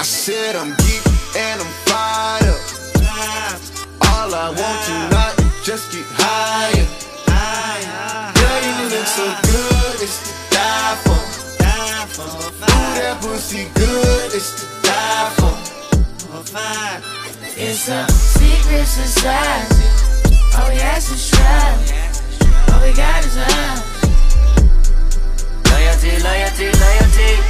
I said I'm geek and I'm fired up. All I want tonight is just get higher. Girl, you look so good, it's to die for. Ooh, that pussy good, it's to die for. It's a secret society. All we ask is try. All we got is love. Loyalty, loyalty, loyalty.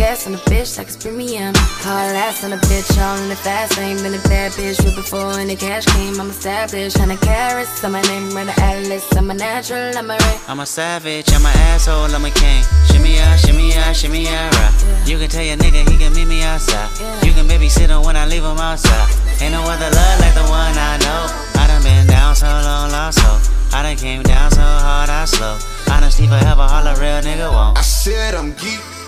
Gas on the bitch, like it's premium. Hard ass on the bitch, all in the fast lane. Been a bad bitch with before and the cash came. I'm established, hundred carats. I'm my name, run the atlas. I'm a natural, I'm a ring. I'm a savage, I'm an asshole, I'm a king. Shimmy ya, shimmy ya, shimmy ya, rah. You can tell your nigga he can meet me outside. You can babysit him when I leave him outside. Ain't no other love like the one I know. I done been down so long, lost so. I done came down so hard, I slow. Honesty forever, all a real nigga won't. I said I'm geek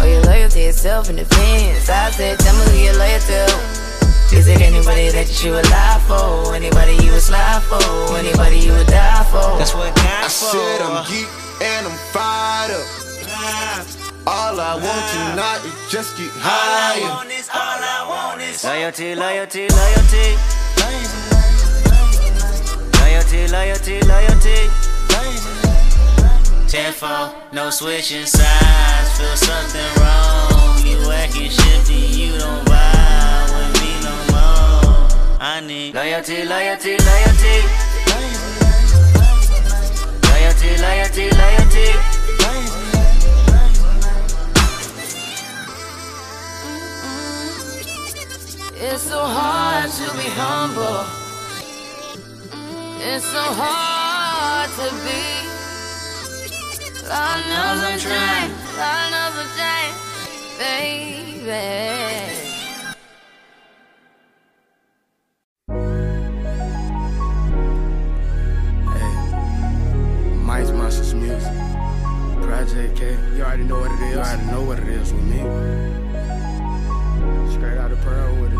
Or your loyalty itself in defense? I said, tell me who you're loyal to. Is it anybody that you would lie for? Anybody you would slide for? Anybody you would die for? That's what God I said I'm geek and I'm fired up. All I want tonight is just get higher. All I want is, all I want is loyalty, loyalty, loyalty. Loyalty, loyalty, loyalty. Tenfold, no switching sides. Loyalty, loyalty, loyalty. Loyalty, loyalty, loyalty. It's so hard to be humble. It's so hard to be. Lord knows I'm trying, baby. Music. Project K. You already know what it is. You already know what it is with me. Straight out of Pearl with it.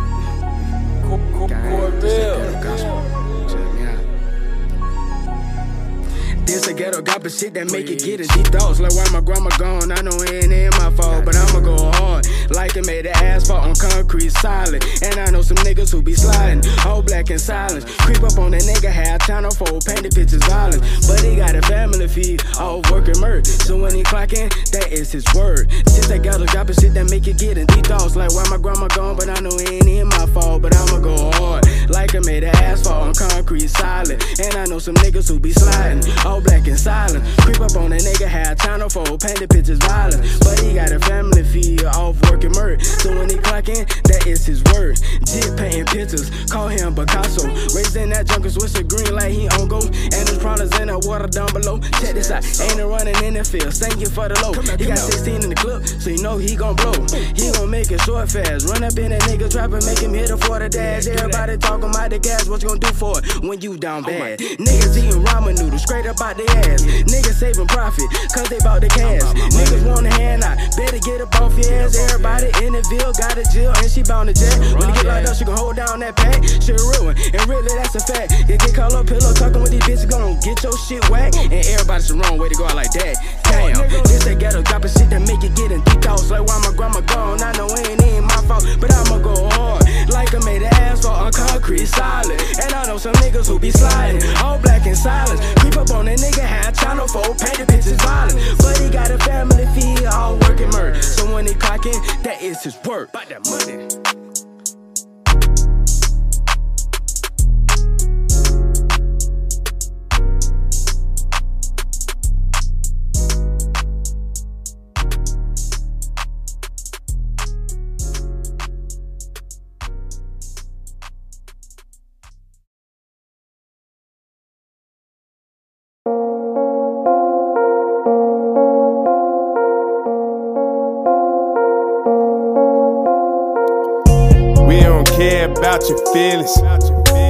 Is A ghetto gospel shit that oh, make it get in deep thoughts. Like why my grandma gone, I know it ain't in my fault, but I'ma go hard. Like it made the asphalt on concrete solid. And I know some niggas who be sliding, all black and silence. Creep up on a nigga, half channel four, painted pictures violence. But he got a family feed, all work and murder. So when he clock in, that is his word. Since I got that ghetto gospel shit that make it get in deep thoughts. Like why my grandma gone, but I know it ain't in my fault, but I'ma go hard. Like I made the asphalt on concrete solid. And I know some niggas who be sliding, all black and silent. Creep up on a nigga, half channel four, painted pictures violent. But he got a family feed, off work and murder. So when he clock in, that is his word. Jit painting pictures, call him Picasso. Raised in that junker, switch the green like he on go. And his products in that water down below. Check this out, ain't a running in the field, stinking for the low. He got 16 in the clip, so you know he gon' blow. He gon' make it short fast, run up in that nigga trap and make him hit a for the dash. Everybody talking about the gas, what you gonna do for it when you down oh bad? Niggas eating ramen noodles straight up out their ass. Niggas saving profit, cause they bought the cash. Niggas want a hand out, better get up off your ass. Everybody in the Ville got a Jill and she bound to jet. When you get locked up, she gon' hold down that pack. Shit ruin, and really that's a fact. You get called up pillow talking with these bitches, gon' get your shit whack. And everybody's the wrong way to go out like that. Damn, this that ghetto dropping shit that make you get in deep thoughts. Like why my grandma gone, I know it ain't my fault, but I'ma go hard. Like I made an asphalt on concrete solid. And I know some niggas who be sliding, all black and silence. On a nigga, have channel 4, paint the bitches violent. But he got a family feed, all working murder. So when he clocking, that is his work. About that money. About your feelings.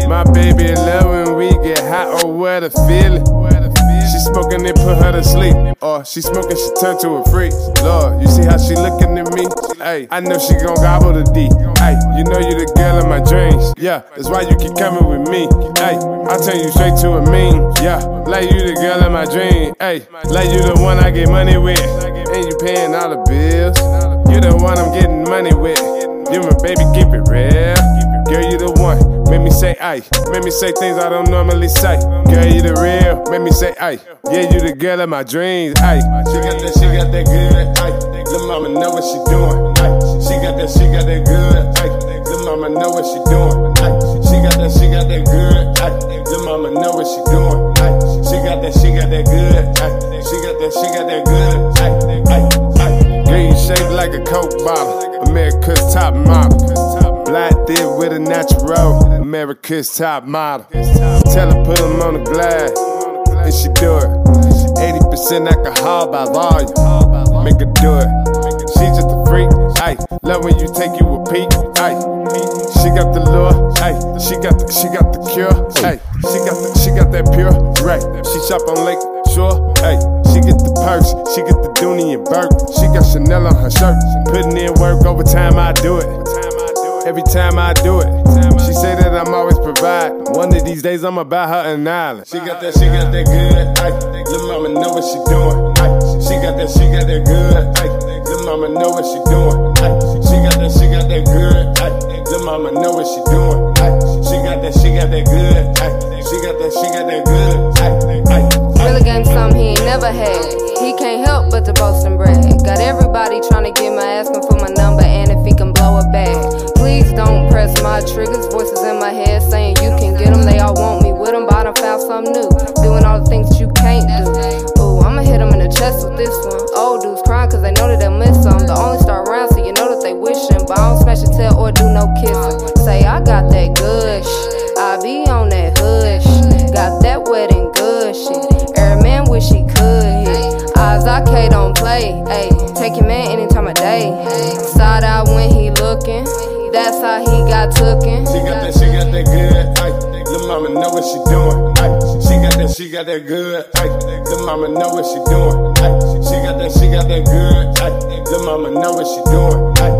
My baby in love when we get hot, oh, what a feeling. She smoking, it put her to sleep. Or she smoking, she turn to a freak. Lord, you see how she looking at me? Hey, I know she gon' gobble the D. Hey, you know you the girl of my dreams. Yeah, that's why you keep coming with me. Hey, I turn you straight to a mean. Yeah, like you the girl of my dream. Hey, like you the one I get money with. And you paying all the bills. You the one I'm getting money with. You my baby, keep it real. Girl, you the one. Make me say aye. Make me say things I don't normally say. Girl, you the real. Make me say aye. Yeah, you the girl of my dreams. Aye. She got that, she got that good. Aye. Little mama know what she doing. Aye. She got that, she got that good. Aye. Little mama know what she doing. Aye. She got that, she got that good. Aye. Little mama know what she doing. Aye. She got that, she got that good. Aye. She got that, she got that good. Aye. Aye. Aye. Girl, you shaped like a coke bottle. America's top model. Black did with a natural, America's top model. Tell her put him on the glass, and she do it. 80% alcohol by volume, make her do it. She just a freak, ayy. Love when you take you a peek, ayy. She got the lure, ayy. She got the, she got the cure, ayy. She got the, she got that pure, right? She shop on Lake Shore, ayy. She get the purse, she get the Dooney and Bourke. She got Chanel on her shirt. Putting in work over time, I do it every time I do it. She say that I'm always provide. One of these days I'ma buy her an island. She got that, she got that good. Ay. Lil' mama know what she doing. Ay. She got that, she got that good. Ay. Lil' mama know what she doing. Ay. She got that, she got that good. Ay. Lil' mama know what she doing. Ay. She got that, she got that good. Ay. She got that, she got that good. Ay. Ay. Really gave him something he ain't never had. He can't help but to boast and brag. Got everybody trying to get my asking for my number and if he can blow it back. Please don't press my triggers. Voices in my head saying you can get them. They all want me with them, but I found something new. Doing all the things looking. That's how he got tooken. She got that, she got that good. Ay, Lil' mama know what she doing. Ay, she got that, she got that good. Ay, Lil' mama know what she doing. Ay, she got that, she got that good. Ay, Lil' mama know what she doing. Ay,